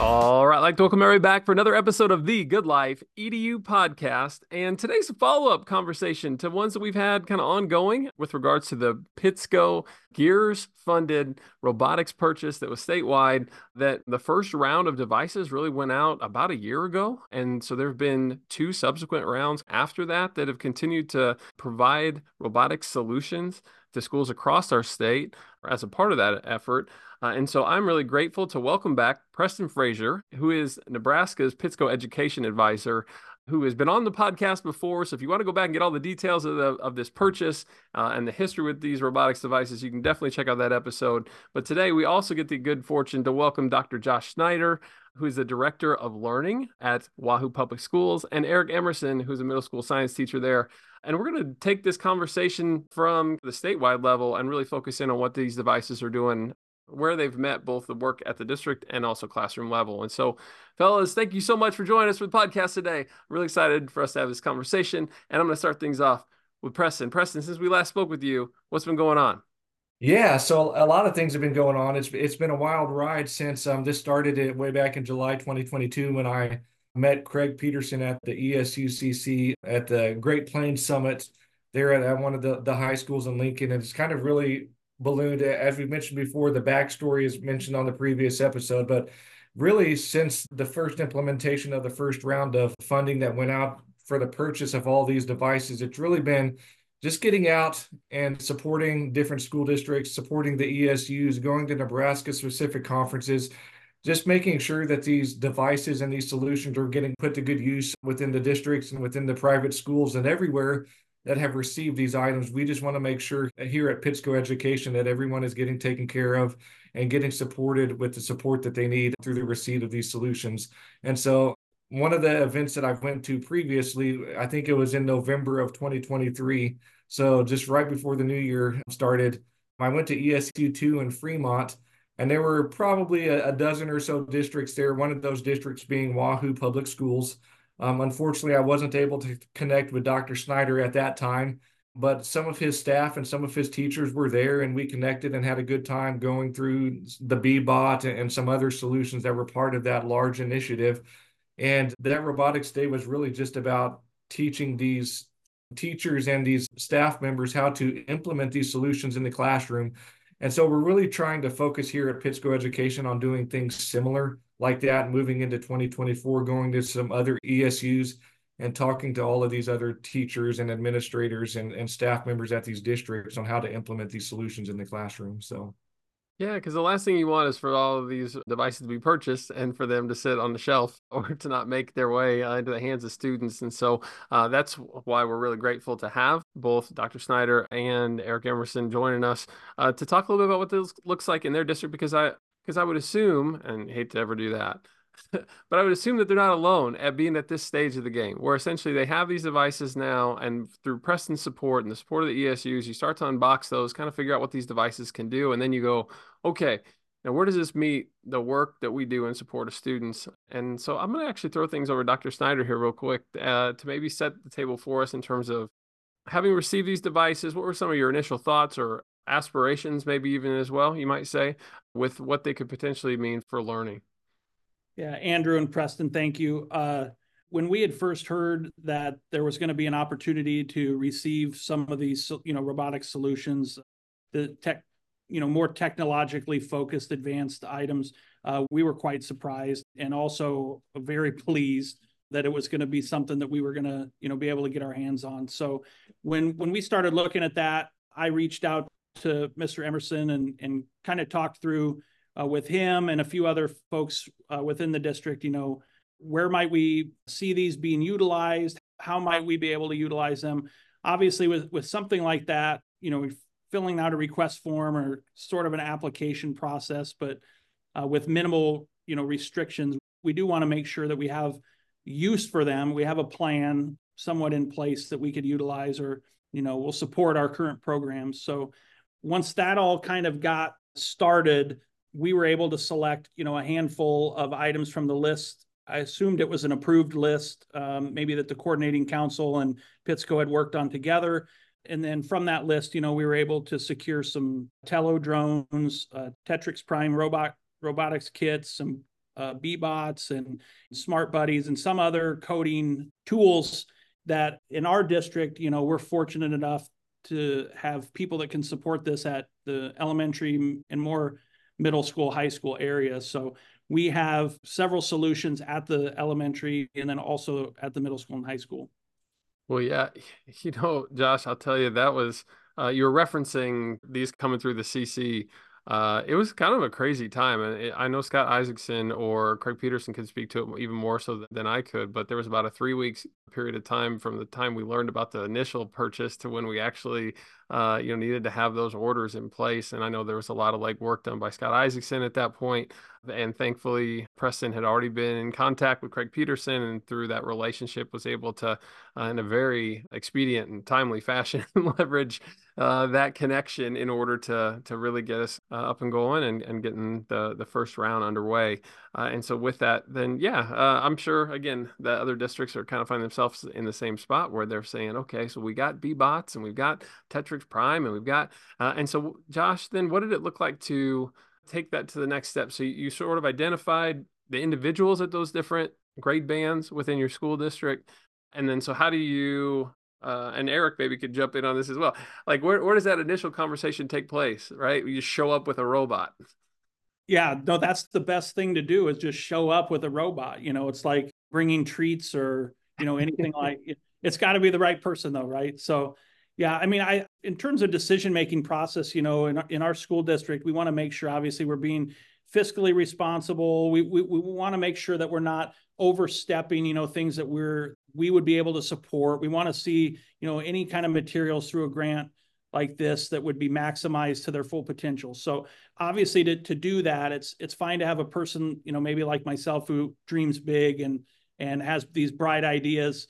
All right, like to welcome everybody back for another episode of the Good Life EDU podcast. And today's follow up conversation to ones that we've had kind of ongoing with regards to the PITSCO Gears funded robotics purchase that was statewide. That the first round of devices really went out about a year ago. And so there have been two subsequent rounds after that that have continued to provide robotics solutions to schools across our state as a part of that effort. Uh, and so I'm really grateful to welcome back Preston Fraizer, who is Nebraska's PITSCO Education Advisor, who has been on the podcast before. So if you want to go back and get all the details of, the, of this purchase uh, and the history with these robotics devices, you can definitely check out that episode. But today we also get the good fortune to welcome Dr. Josh Snyder, who is the director of learning at Wahoo Public Schools, and Erik Emerson, who's a middle school science teacher there. And we're going to take this conversation from the statewide level and really focus in on what these devices are doing where they've met both the work at the district and also classroom level. And so, fellas, thank you so much for joining us for the podcast today. I'm really excited for us to have this conversation. And I'm going to start things off with Preston. Preston, since we last spoke with you, what's been going on? Yeah, so a lot of things have been going on. It's it's been a wild ride since um this started it way back in July 2022 when I met Craig Peterson at the ESUCC at the Great Plains Summit there at, at one of the, the high schools in Lincoln. And it's kind of really ballooned. Uh, as we mentioned before, the backstory is mentioned on the previous episode, but really since the first implementation of the first round of funding that went out for the purchase of all these devices, it's really been just getting out and supporting different school districts, supporting the ESUs, going to Nebraska specific conferences, just making sure that these devices and these solutions are getting put to good use within the districts and within the private schools and everywhere that have received these items. We just want to make sure here at PITSCO Education that everyone is getting taken care of and getting supported with the support that they need through the receipt of these solutions. And so one of the events that I went to previously, I think it was in November of 2023. So just right before the new year started, I went to ESU2 in Fremont, and there were probably a, a dozen or so districts there, one of those districts being Wahoo Public Schools. Um, unfortunately, I wasn't able to connect with Dr. Snyder at that time, but some of his staff and some of his teachers were there, and we connected and had a good time going through the Bee-Bot and some other solutions that were part of that large initiative. And that robotics day was really just about teaching these teachers and these staff members how to implement these solutions in the classroom. And so we're really trying to focus here at PITSCO Education on doing things similar like that moving into 2024, going to some other ESUs and talking to all of these other teachers and administrators and, and staff members at these districts on how to implement these solutions in the classroom. So, yeah, because the last thing you want is for all of these devices to be purchased and for them to sit on the shelf or to not make their way uh, into the hands of students. And so uh, that's why we're really grateful to have both Dr. Snyder and Erik Emerson joining us uh, to talk a little bit about what this looks like in their district. Because I, because I would assume, and hate to ever do that, but I would assume that they're not alone at being at this stage of the game, where essentially they have these devices now, and through Preston's support and the support of the ESUs, you start to unbox those, kind of figure out what these devices can do, and then you go, okay, now where does this meet the work that we do in support of students? And so I'm going to actually throw things over Dr. Snyder here real quick uh, to maybe set the table for us in terms of having received these devices. What were some of your initial thoughts or aspirations, maybe even as well, you might say, with what they could potentially mean for learning. Yeah, Andrew and Preston, thank you. Uh, when we had first heard that there was going to be an opportunity to receive some of these, you know, robotic solutions, the tech, you know, more technologically focused, advanced items, uh, we were quite surprised and also very pleased that it was going to be something that we were going to, you know, be able to get our hands on. So when when we started looking at that, I reached out to Mr. Emerson and and kind of talked through uh, with him and a few other folks uh, within the district. You know, where might we see these being utilized? How might we be able to utilize them? Obviously, with with something like that, you know, filling out a request form or sort of an application process, but uh, with minimal, you know, restrictions, we do want to make sure that we have use for them. We have a plan somewhat in place that we could utilize or you know will support our current programs so once that all kind of got started, we were able to select, you know, a handful of items from the list I assumed it was an approved list, um, maybe that the coordinating council and Pitsco had worked on together. And then from that list, you know, we were able to secure some Tello drones, uh, Tetrix Prime robot robotics kits, some uh, Bee-Bots and smart buddies and some other coding tools that in our district, you know, we're fortunate enough to have people that can support this at the elementary and more middle school, high school areas. So we have several solutions at the elementary and then also at the middle school and high school. Well, yeah, you know, Josh, I'll tell you that was uh, you were referencing these coming through the CC uh, it was kind of a crazy time. And I know Scott Isaacson or Craig Peterson could speak to it even more so than I could, but there was about a three weeks period of time from the time we learned about the initial purchase to when we actually, uh, you know, needed to have those orders in place. And I know there was a lot of like work done by Scott Isaacson at that point. And thankfully, Preston had already been in contact with Craig Peterson, and through that relationship, was able to, uh, in a very expedient and timely fashion, leverage uh, that connection in order to to really get us uh, up and going and, and getting the the first round underway. Uh, and so with that, then yeah, uh, I'm sure again the other districts are kind of finding themselves in the same spot where they're saying, okay, so we got Bee-Bots and we've got Prime and we've got, uh, and so Josh, then what did it look like to take that to the next step? So you sort of identified the individuals at those different grade bands within your school district. And then, so how do you, uh, and Erik maybe could jump in on this as well. Like, where, where does that initial conversation take place, right? You show up with a robot. Yeah, no, that's the best thing to do is just show up with a robot. You know, it's like bringing treats or, you know, anything like it, it's got to be the right person though, right? So, yeah, I mean, I in terms of decision making process, you know, in in our school district, we want to make sure obviously we're being fiscally responsible. We we, we want to make sure that we're not overstepping, you know, things that we're we would be able to support. We want to see, you know, any kind of materials through a grant like this that would be maximized to their full potential. So obviously to to do that, it's it's fine to have a person, you know, maybe like myself who dreams big and and has these bright ideas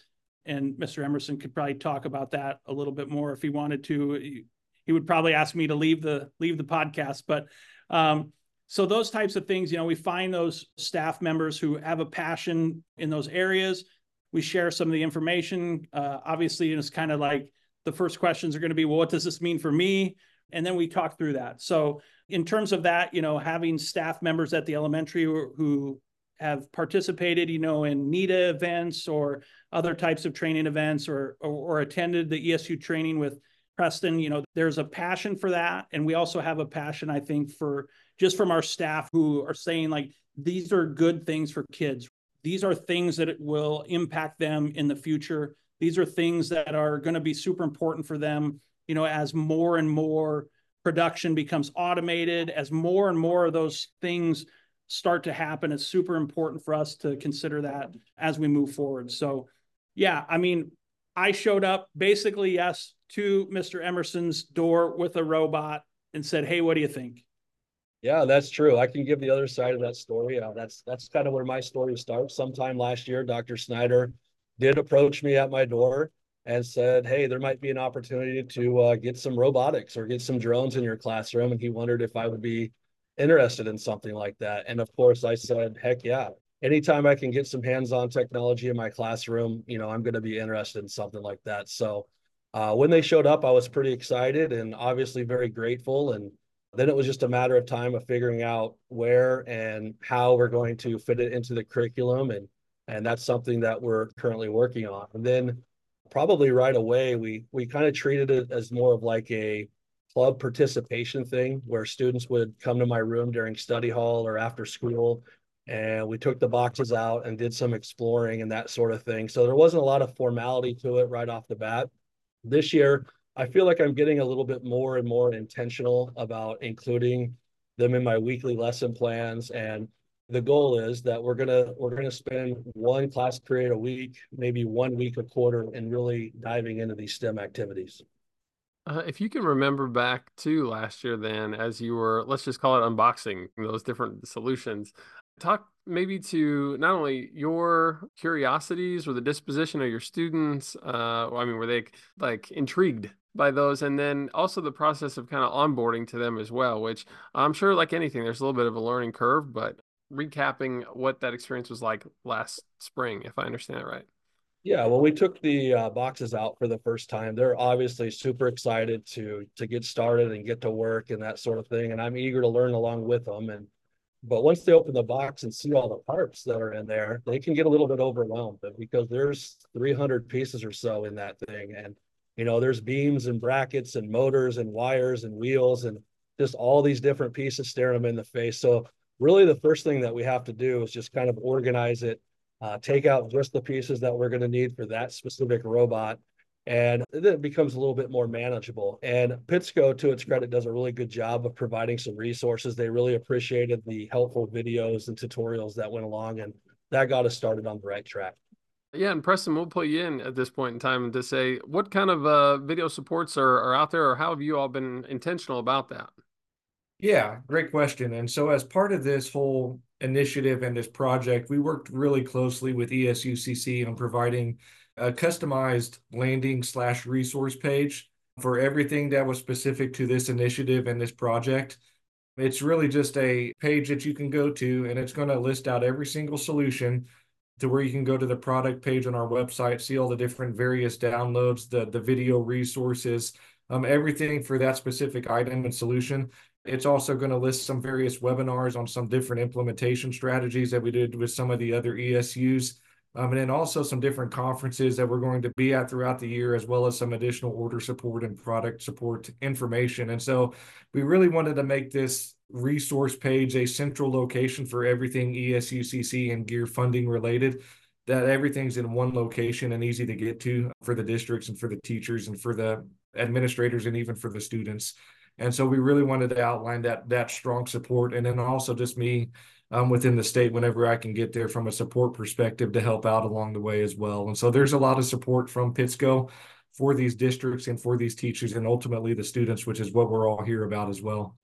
and Mr. Emerson could probably talk about that a little bit more if he wanted to. He, would probably ask me to leave the leave the podcast, but um, so those types of things, you know, we find those staff members who have a passion in those areas. We share some of the information. Uh, obviously, it's kind of like the first questions are going to be, well, what does this mean for me? And then we talk through that. So in terms of that, you know, having staff members at the elementary who have participated, you know, in NETA events or other types of training events or, or, or attended the ESU training with Preston, you know, there's a passion for that. And we also have a passion, I think, for just from our staff who are saying like, these are good things for kids. These are things that will impact them in the future. These are things that are going to be super important for them, you know, as more and more production becomes automated, as more and more of those things start to happen, it's super important for us to consider that as we move forward. So, yeah, I mean, I showed up basically, yes, to Mr. Emerson's door with a robot and said, "Hey, what do you think?" Yeah, that's true. I can give the other side of that story. Uh, that's that's kind of where my story starts. Sometime last year, Dr. Snyder did approach me at my door and said, "Hey, there might be an opportunity to uh, get some robotics or get some drones in your classroom," and he wondered if I would be interested in something like that. And of course, I said, heck yeah. Anytime I can get some hands-on technology in my classroom, you know, I'm going to be interested in something like that. So uh, when they showed up, I was pretty excited and obviously very grateful. And then it was just a matter of time of figuring out where and how we're going to fit it into the curriculum. And and that's something that we're currently working on. And then probably right away, we we kind of treated it as more of like a club participation thing where students would come to my room during study hall or after school and we took the boxes out and did some exploring and that sort of thing. So there wasn't a lot of formality to it right off the bat. This year, I feel like I'm getting a little bit more and more intentional about including them in my weekly lesson plans and the goal is that we're gonna we're gonna spend one class period a week, maybe one week a quarter, and really diving into these STEM activities. Uh, if you can remember back to last year, then as you were, let's just call it unboxing those different solutions, talk maybe to not only your curiosities or the disposition of your students. Uh, I mean, were they like intrigued by those, and then also the process of kind of onboarding to them as well, which I'm sure, like anything, there's a little bit of a learning curve, but recapping what that experience was like last spring, if I understand it right. Yeah, well, we took the uh, boxes out for the first time. They're obviously super excited to to get started and get to work and that sort of thing. And I'm eager to learn along with them. And but once they open the box and see all the parts that are in there, they can get a little bit overwhelmed because there's 300 pieces or so in that thing. And you know, there's beams and brackets and motors and wires and wheels and just all these different pieces staring them in the face. So really, the first thing that we have to do is just kind of organize it uh, take out just the pieces that we're going to need for that specific robot. And then it becomes a little bit more manageable. And Pitsco, to its credit, does a really good job of providing some resources. They really appreciated the helpful videos and tutorials that went along, and that got us started on the right track. Yeah, and Preston, we'll pull you in at this point in time to say what kind of uh, video supports are, are out there, or how have you all been intentional about that? Yeah, great question. And so, as part of this whole initiative and this project, we worked really closely with ESUCC on providing a customized landing slash resource page for everything that was specific to this initiative and this project. It's really just a page that you can go to, and it's going to list out every single solution to where you can go to the product page on our website, see all the different various downloads, the the video resources, um, everything for that specific item and solution. It's also going to list some various webinars on some different implementation strategies that we did with some of the other ESUs. Um, and then also some different conferences that we're going to be at throughout the year, as well as some additional order support and product support information. And so we really wanted to make this resource page a central location for everything ESUCC and GEER funding related, that everything's in one location and easy to get to for the districts and for the teachers and for the administrators and even for the students. And so we really wanted to outline that that strong support, and then also just me um, within the state whenever I can get there from a support perspective to help out along the way as well. And so there's a lot of support from Pitsco for these districts and for these teachers and ultimately the students, which is what we're all here about as well.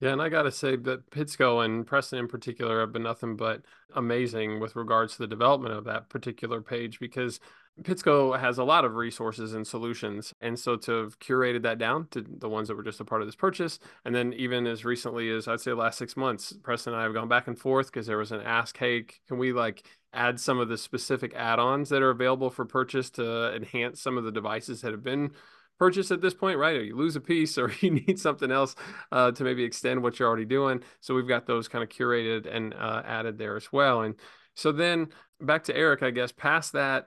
Yeah, and I got to say that Pitsco and Preston in particular have been nothing but amazing with regards to the development of that particular page because Pitsco has a lot of resources and solutions. And so to have curated that down to the ones that were just a part of this purchase, and then even as recently as I'd say last six months, Preston and I have gone back and forth because there was an ask, hey, can we like add some of the specific add-ons that are available for purchase to enhance some of the devices that have been purchased at this point, right? Or you lose a piece or you need something else uh, to maybe extend what you're already doing. So we've got those kind of curated and uh, added there as well. And so then back to Erik, I guess, past that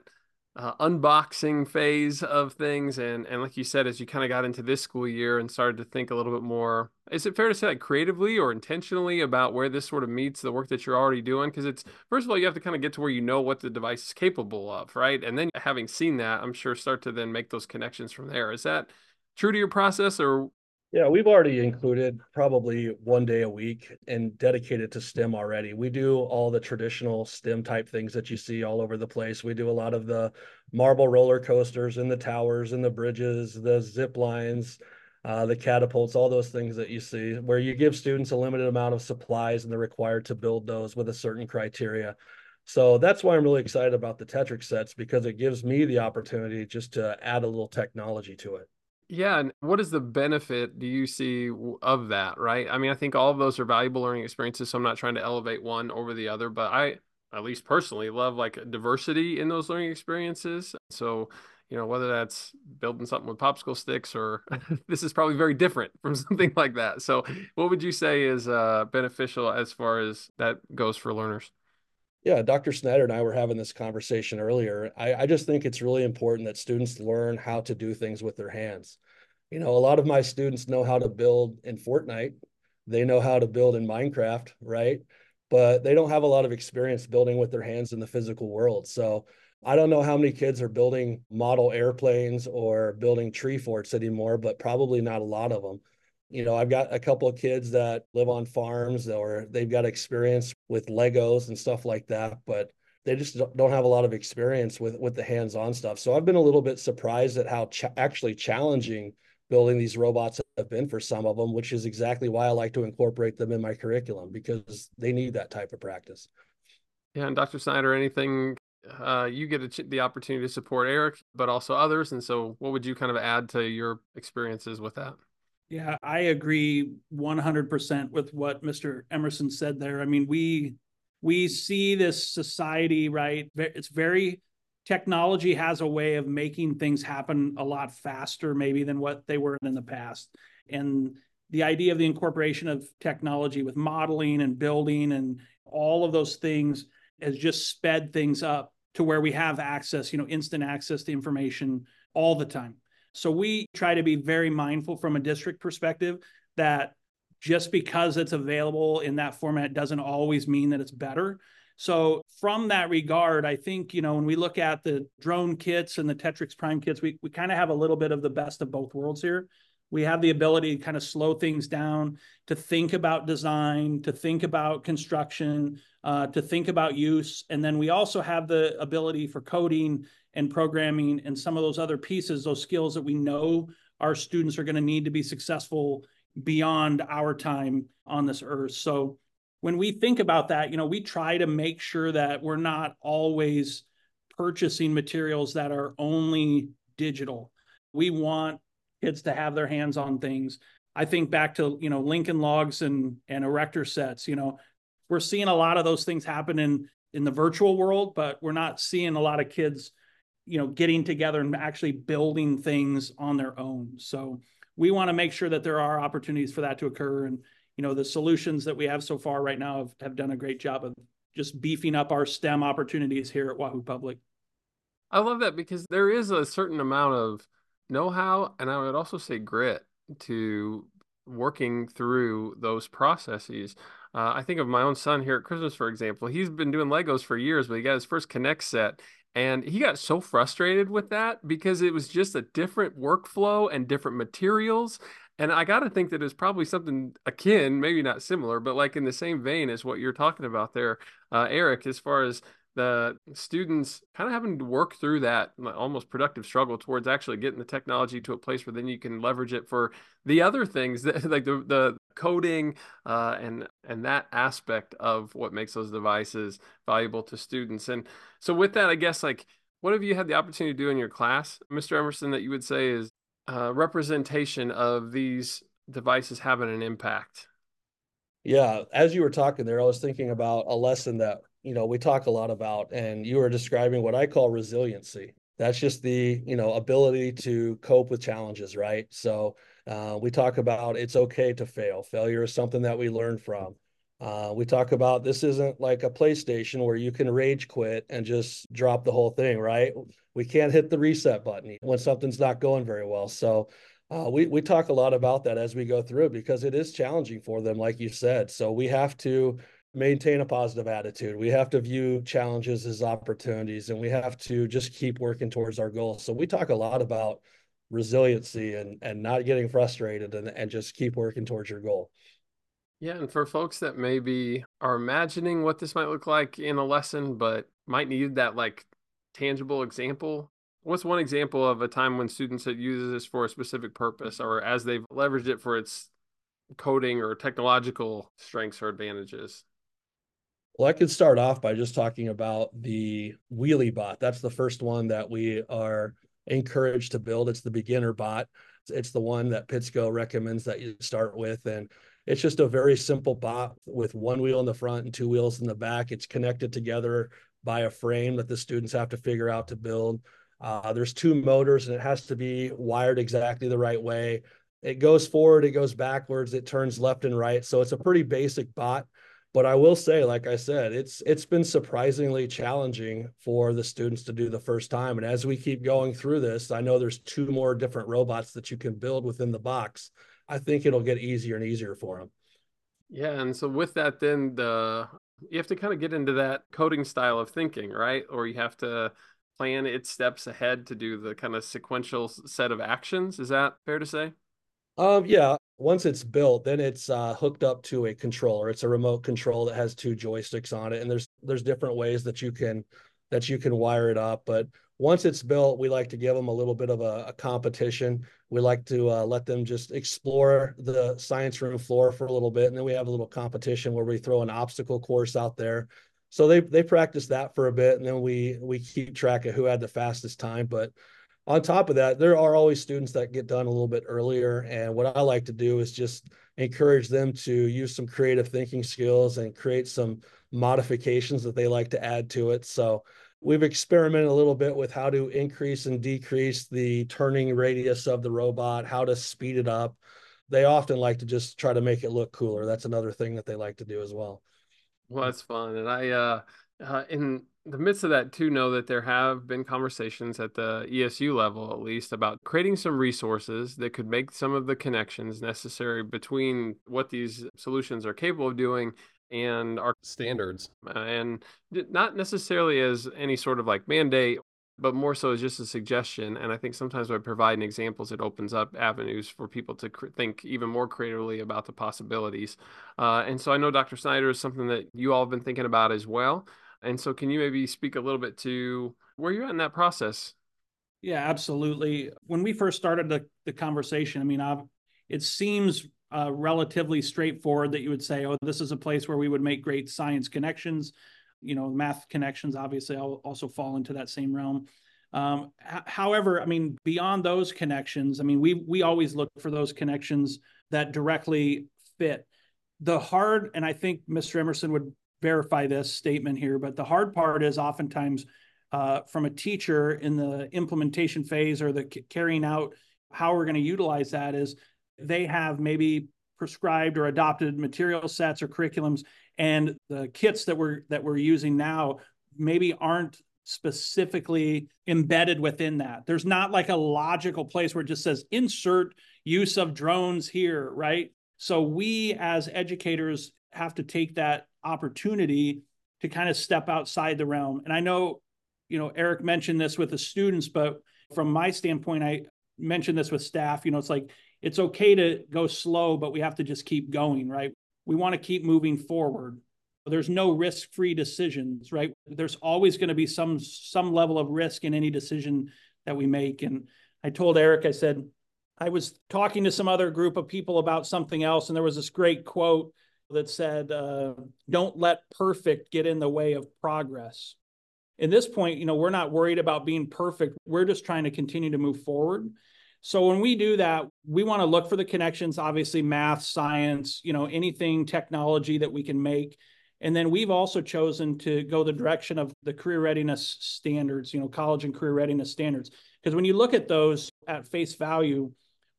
uh, unboxing phase of things. And and like you said as you kind of got into this school year and started to think a little bit more is it fair to say like creatively or intentionally about where this sort of meets the work that you're already doing? Because it's first of all you have to kind of get to where you know what the device is capable of right? And then having seen that i'm sure start to then make those connections from there. Is that true to your process or yeah, we've already included probably one day a week and dedicated to STEM already. We do all the traditional STEM type things that you see all over the place. We do a lot of the marble roller coasters and the towers and the bridges, the zip lines, uh, the catapults, all those things that you see, where you give students a limited amount of supplies and they're required to build those with a certain criteria. So that's why I'm really excited about the Tetrix sets because it gives me the opportunity just to add a little technology to it. Yeah, and what is the benefit do you see of that, right? I mean, I think all of those are valuable learning experiences, so I'm not trying to elevate one over the other, but I at least personally love like diversity in those learning experiences. So, you know, whether that's building something with popsicle sticks or this is probably very different from something like that. So, what would you say is uh, beneficial as far as that goes for learners? Yeah, Dr. Snyder and I were having this conversation earlier. I, I just think it's really important that students learn how to do things with their hands. You know, a lot of my students know how to build in Fortnite, they know how to build in Minecraft, right? But they don't have a lot of experience building with their hands in the physical world. So I don't know how many kids are building model airplanes or building tree forts anymore, but probably not a lot of them you know, I've got a couple of kids that live on farms or they've got experience with Legos and stuff like that, but they just don't have a lot of experience with with the hands-on stuff. So I've been a little bit surprised at how actually challenging building these robots have been for some of them, which is exactly why I like to incorporate them in my curriculum because they need that type of practice. Yeah, and Dr. Snyder, anything uh, you get ch- the opportunity to support Erik, but also others, and so what would you kind of add to your experiences with that? Yeah, I agree 100% with what Mr. Emerson said there. I mean, we we see this society, right? It's very technology has a way of making things happen a lot faster, maybe than what they were in the past. And the idea of the incorporation of technology with modeling and building and all of those things has just sped things up to where we have access, you know, instant access to information all the time. So we try to be very mindful from a district perspective that just because it's available in that format doesn't always mean that it's better. So from that regard, I think, you know, when we look at the drone kits and the Tetrix Prime kits, we, we kind of have a little bit of the best of both worlds here. We have the ability to kind of slow things down, to think about design, to think about construction, uh, to think about use. And then we also have the ability for coding and programming and some of those other pieces, those skills that we know our students are going to need to be successful beyond our time on this earth. So when we think about that, you know, we try to make sure that we're not always purchasing materials that are only digital. We want kids to have their hands on things. I think back to, you know, Lincoln logs and and erector sets, you know, we're seeing a lot of those things happen in in the virtual world, but we're not seeing a lot of kids, you know, getting together and actually building things on their own. So we want to make sure that there are opportunities for that to occur. And, you know, the solutions that we have so far right now have, have done a great job of just beefing up our STEM opportunities here at Wahoo Public. I love that because there is a certain amount of know how, and I would also say grit to working through those processes. Uh, I think of my own son here at Christmas, for example. He's been doing Legos for years, but he got his first K'NEX set and he got so frustrated with that because it was just a different workflow and different materials. And I got to think that it's probably something akin, maybe not similar, but like in the same vein as what you're talking about there, uh, Erik, as far as the students kind of having to work through that almost productive struggle towards actually getting the technology to a place where then you can leverage it for the other things that like the, the coding uh, and and that aspect of what makes those devices valuable to students. And so with that i guess like what have you had the opportunity to do in your class mr emerson that you would say is uh, representation of these devices having an impact? Yeah as you were talking there i was thinking about a lesson that you know we talk a lot about and you were describing what i call resiliency. That's just the you know ability to cope with challenges right? So uh, we talk about it's okay to fail. Failure is something that we learn from. Uh, we talk about this isn't like a playstation where you can rage quit and just drop the whole thing right? We can't hit the reset button when something's not going very well. So uh, we we talk a lot about that as we go through because it is challenging for them like you said. So we have to maintain a positive attitude. We have to view challenges as opportunities and we have to just keep working towards our goals. So we talk a lot about resiliency and and not getting frustrated and, and just keep working towards your goal. Yeah, and for folks that maybe are imagining what this might look like in a lesson, but might need that like tangible example. What's one example of a time when students had used this for a specific purpose or as they've leveraged it for its coding or technological strengths or advantages? Well, I could start off by just talking about the wheelie bot. That's the first one that we are encouraged to build. It's the beginner bot. It's the one that Pitsco recommends that you start with. And it's just a very simple bot with one wheel in the front and two wheels in the back. It's connected together by a frame that the students have to figure out to build. Uh, there's two motors and it has to be wired exactly the right way. It goes forward, it goes backwards, it turns left and right. So it's a pretty basic bot but I will say, like I said, it's it's been surprisingly challenging for the students to do the first time. And as we keep going through this, I know there's two more different robots that you can build within the box. I think it'll get easier and easier for them. Yeah, and so with that, then the you have to kind of get into that coding style of thinking, right? Or you have to plan its steps ahead to do the kind of sequential set of actions. Is that fair to say? Um, yeah, once it's built, then it's uh, hooked up to a controller. It's a remote control that has two joysticks on it, and there's there's different ways that you can that you can wire it up. But once it's built, we like to give them a little bit of a, a competition. We like to uh, let them just explore the science room floor for a little bit, and then we have a little competition where we throw an obstacle course out there. So they they practice that for a bit, and then we we keep track of who had the fastest time. But on top of that, there are always students that get done a little bit earlier. And what I like to do is just encourage them to use some creative thinking skills and create some modifications that they like to add to it. So we've experimented a little bit with how to increase and decrease the turning radius of the robot, how to speed it up. They often like to just try to make it look cooler. That's another thing that they like to do as well. Well, that's fun. And I, uh, uh, in the midst of that, too, know that there have been conversations at the ESU level, at least, about creating some resources that could make some of the connections necessary between what these solutions are capable of doing and our standards. Uh, and not necessarily as any sort of like mandate, but more so as just a suggestion. And I think sometimes by providing examples, it opens up avenues for people to cr- think even more creatively about the possibilities. Uh, and so I know Dr. Snyder is something that you all have been thinking about as well. And so can you maybe speak a little bit to where you're at in that process? Yeah, absolutely. When we first started the, the conversation, I mean, I've, it seems uh, relatively straightforward that you would say, oh, this is a place where we would make great science connections. You know, math connections obviously also fall into that same realm. Um, h- however, I mean, beyond those connections, I mean, we we always look for those connections that directly fit. The hard, and I think Mr. Emerson would verify this statement here, but the hard part is oftentimes uh, from a teacher in the implementation phase or the carrying out how we're going to utilize that is they have maybe prescribed or adopted material sets or curriculums and the kits that we're that we're using now maybe aren't specifically embedded within that. There's not like a logical place where it just says insert use of drones here right? So we as educators have to take that opportunity to kind of step outside the realm and i know you know erik mentioned this with the students but from my standpoint i mentioned this with staff you know it's like it's okay to go slow, but we have to just keep going, right? We want to keep moving forward. There's no risk-free decisions, right? There's always going to be some some level of risk in any decision that we make. And I told Erik, I said, I was talking to some other group of people about something else, and there was this great quote that said, uh, "Don't let perfect get in the way of progress." In this point, you know, we're not worried about being perfect. We're just trying to continue to move forward. So when we do that, we want to look for the connections, obviously math, science, you know, anything technology that we can make. And then we've also chosen to go the direction of the career readiness standards, you know, college and career readiness standards. Because when you look at those at face value,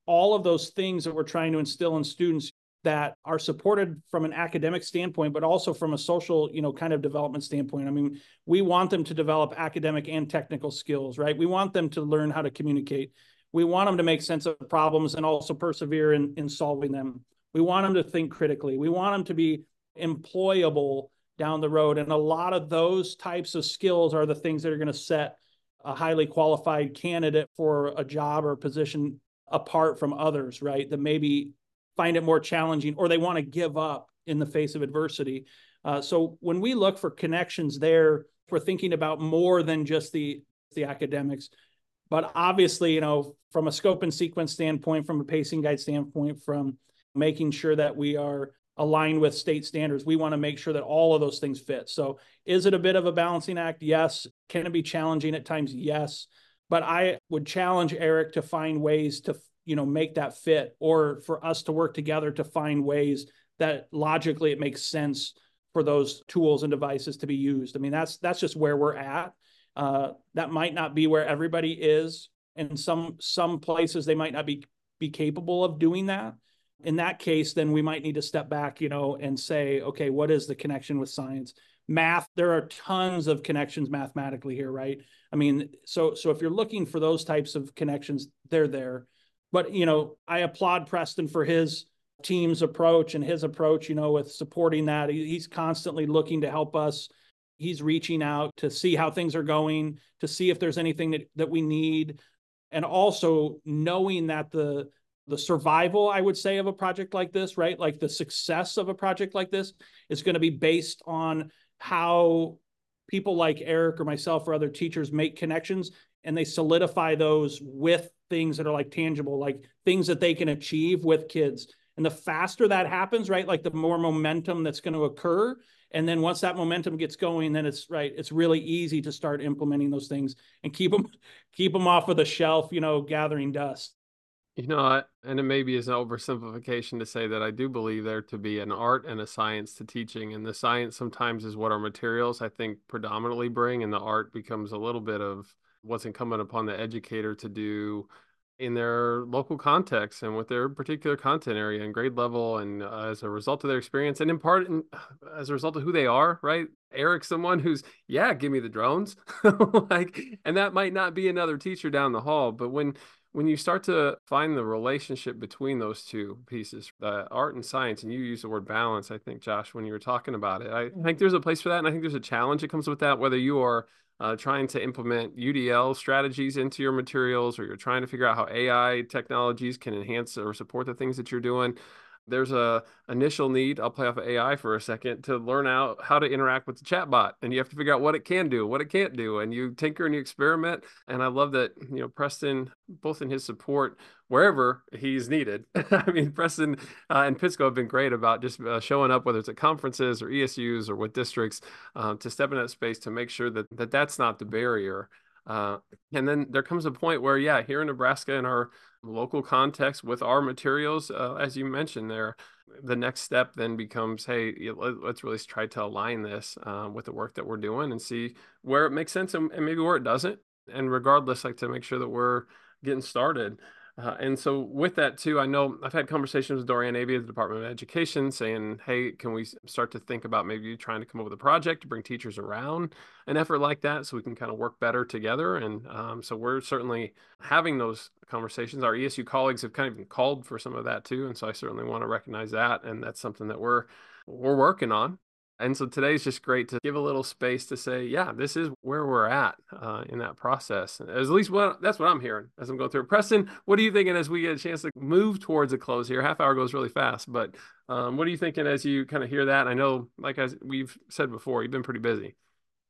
all of those things that we're trying to instill in students that are supported from an academic standpoint, but also from a social, you know, kind of development standpoint. I mean, we want them to develop academic and technical skills, right? We want them to learn how to communicate. We want them to make sense of problems and also persevere in, in solving them. We want them to think critically. We want them to be employable down the road. And a lot of those types of skills are the things that are going to set a highly qualified candidate for a job or position apart from others, right? That maybe find it more challenging or they want to give up in the face of adversity. Uh, so when we look for connections there, we're thinking about more than just the the academics. But obviously, you know, from a scope and sequence standpoint, from a pacing guide standpoint, from making sure that we are aligned with state standards, we want to make sure that all of those things fit. So, is it a bit of a balancing act? Yes. Can it be challenging at times? Yes. But I would challenge Erik to find ways to, you know, make that fit or for us to work together to find ways that logically it makes sense for those tools and devices to be used. I mean, that's that's just where we're at. Uh, that might not be where everybody is. In some some places, they might not be be capable of doing that. In that case, then we might need to step back, you know, and say, okay, what is the connection with science? Math, there are tons of connections mathematically here, right? I mean, so so if you're looking for those types of connections, they're there. But you know, I applaud Preston for his team's approach and his approach, you know, with supporting that. He's constantly looking to help us he's reaching out to see how things are going, to see if there's anything that, that we need, and also knowing that the the survival, I would say, of a project like this, right? Like the success of a project like this is going to be based on how people like Erik or myself or other teachers make connections and they solidify those with things that are like tangible, like things that they can achieve with kids. And the faster that happens, right? Like the more momentum that's going to occur, and then once that momentum gets going, then it's right. It's really easy to start implementing those things and keep them keep them off of the shelf, you know, gathering dust. You know, and it maybe is an oversimplification to say that I do believe there to be an art and a science to teaching. And the science sometimes is what our materials, I think, predominantly bring, and the art becomes a little bit of what's incumbent upon the educator to do in their local context and with their particular content area and grade level and uh, as a result of their experience and in part in, as a result of who they are right? Erik's someone who's yeah give me the drones. Like and that might not be another teacher down the hall but when when you start to find the relationship between those two pieces the art and science and you use the word balance i think josh when you were talking about it i think there's a place for that and i think there's a challenge that comes with that whether you are uh, trying to implement UDL strategies into your materials, or you're trying to figure out how AI technologies can enhance or support the things that you're doing there's a initial need i'll play off of ai for a second to learn out how to interact with the chatbot and you have to figure out what it can do what it can't do and you tinker and you experiment and i love that you know preston both in his support wherever he's needed i mean preston uh, and pitsco have been great about just uh, showing up whether it's at conferences or esus or with districts uh, to step in that space to make sure that, that that's not the barrier uh, and then there comes a point where, yeah, here in Nebraska, in our local context with our materials, uh, as you mentioned there, the next step then becomes, hey, let's really try to align this uh, with the work that we're doing and see where it makes sense and, and maybe where it doesn't. And regardless, like to make sure that we're getting started. Uh, and so with that too, I know I've had conversations with Dorian Avey at the Department of Education saying, hey, can we start to think about maybe trying to come up with a project to bring teachers around an effort like that so we can kind of work better together. And um, so we're certainly having those conversations. Our ESU colleagues have kind of called for some of that too. And so I certainly want to recognize that. And that's something that we're we're working on. And so today is just great to give a little space to say, yeah, this is where we're at uh, in that process. At least what that's what I'm hearing as I'm going through. Preston, what are you thinking as we get a chance to move towards a close here? Half hour goes really fast, but um, what are you thinking as you kind of hear that? I know, like as we've said before, you've been pretty busy.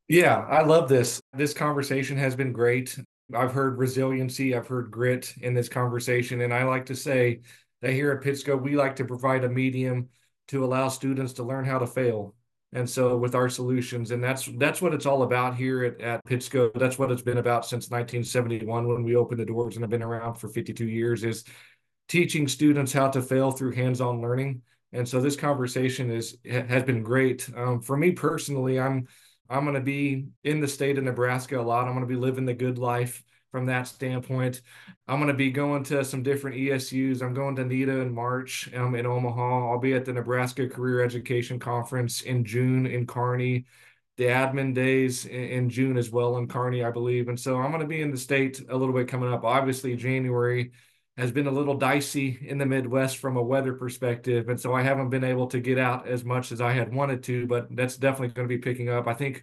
Yeah, I love this. This conversation has been great. I've heard resiliency, I've heard grit in this conversation, and I like to say that here at Pitsco, we like to provide a medium to allow students to learn how to fail and so with our solutions and that's that's what it's all about here at, at Pitsco that's what it's been about since 1971 when we opened the doors and have been around for 52 years is teaching students how to fail through hands-on learning. And so this conversation is has been great. Um, for me personally i'm i'm going to be in the state of nebraska a lot. I'm going to be living the good life from that standpoint. I'm going to be going to some different ESUs. I'm going to NETA in March um, in Omaha. I'll be at the Nebraska Career Education Conference in June in Kearney, the admin days in, in June as well in Kearney, I believe. And so I'm going to be in the state a little bit coming up. Obviously, January has been a little dicey in the Midwest from a weather perspective. And so I haven't been able to get out as much as I had wanted to, but that's definitely going to be picking up. I think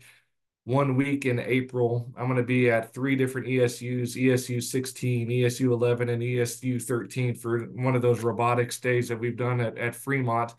one week in April, I'm going to be at three different ESUs, ESU 16, ESU 11, and ESU 13 for one of those robotics days that we've done at, at Fremont.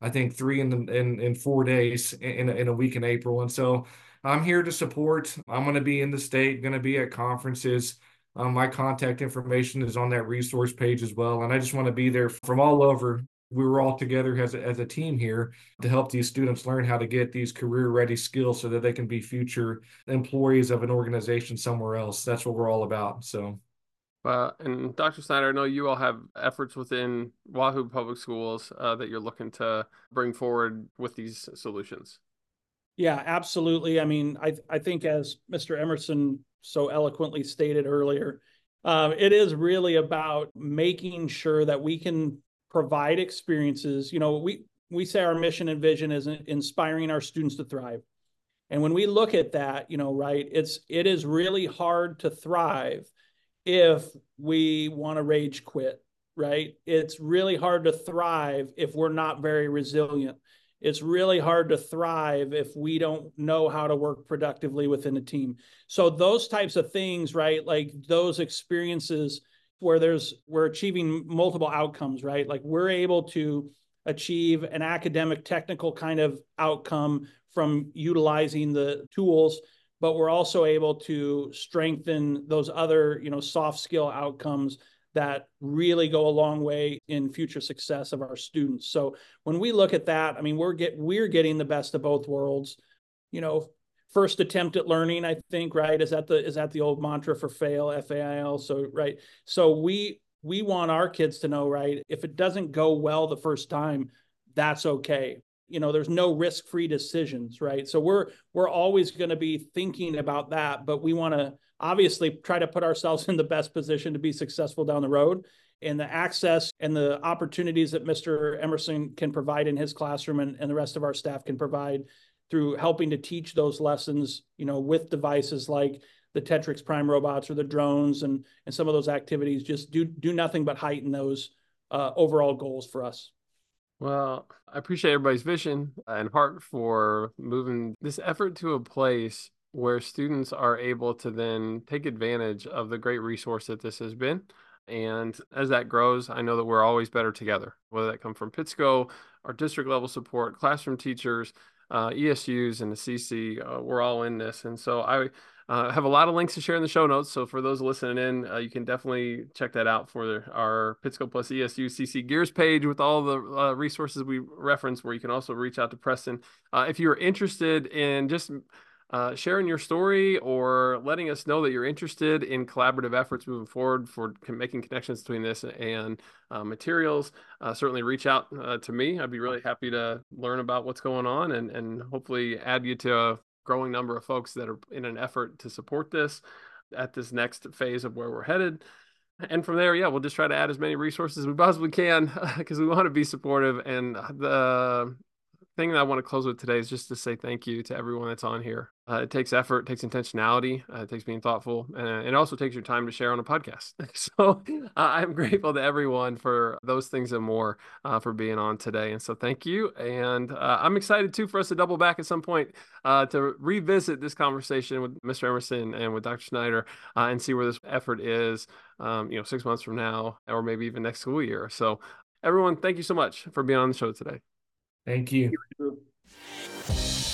I think three in, in, in four days in, in a week in April. And so I'm here to support. I'm going to be in the state, going to be at conferences. Um, my contact information is on that resource page as well. And I just want to be there from all over we were all together as a, as a team here to help these students learn how to get these career ready skills so that they can be future employees of an organization somewhere else. That's what we're all about. So. Uh, and Dr. Snyder, I know you all have efforts within Wahoo Public Schools uh, that you're looking to bring forward with these solutions. Yeah, absolutely. I mean, I I think as Mr. Emerson so eloquently stated earlier, uh, it is really about making sure that we can provide experiences. You know, we we say our mission and vision is inspiring our students to thrive. And when we look at that, you know, right, it's it is really hard to thrive if we want to rage quit, right? It's really hard to thrive if we're not very resilient. It's really hard to thrive if we don't know how to work productively within a team. So those types of things, right? Like those experiences where there's we're achieving multiple outcomes, right? Like we're able to achieve an academic technical kind of outcome from utilizing the tools but we're also able to strengthen those other you know soft skill outcomes that really go a long way in future success of our students so when we look at that i mean we're get we're getting the best of both worlds you know first attempt at learning i think right is that the is that the old mantra for fail fail so right so we we want our kids to know, right? If it doesn't go well the first time, that's okay. You know, there's no risk-free decisions, right? So we're we're always going to be thinking about that, but we want to obviously try to put ourselves in the best position to be successful down the road. And the access and the opportunities that Mr. Emerson can provide in his classroom and, and the rest of our staff can provide through helping to teach those lessons, you know, with devices like the Tetrix Prime robots or the drones and and some of those activities just do do nothing but heighten those uh, overall goals for us. Well, I appreciate everybody's vision and heart for moving this effort to a place where students are able to then take advantage of the great resource that this has been. And as that grows, I know that we're always better together, whether that come from PITSCO, our district level support, classroom teachers, uh, ESUs, and the CC. Uh, we're all in this. And so I uh, have a lot of links to share in the show notes. So for those listening in, uh, you can definitely check that out for our PITSCO plus ESU CC GEER's page with all the uh, resources we reference, where you can also reach out to Preston. Uh, if you're interested in just uh, sharing your story or letting us know that you're interested in collaborative efforts moving forward for making connections between this and uh, materials, uh, certainly reach out uh, to me. I'd be really happy to learn about what's going on and, and hopefully add you to a growing number of folks that are in an effort to support this at this next phase of where we're headed. And from there, yeah, we'll just try to add as many resources as we possibly can because we want to be supportive. And the thing that I want to close with today is just to say thank you to everyone that's on here. Uh, it takes effort, it takes intentionality, uh, it takes being thoughtful, and it also takes your time to share on a podcast. so uh, I'm grateful to everyone for those things and more uh, for being on today. And so thank you. And uh, I'm excited too for us to double back at some point uh, to revisit this conversation with Mr. Emerson and with Dr. Snyder and see where this effort is, um, you know, six months from now, or maybe even next school year. So everyone, thank you so much for being on the show today. Thank you. Thank you.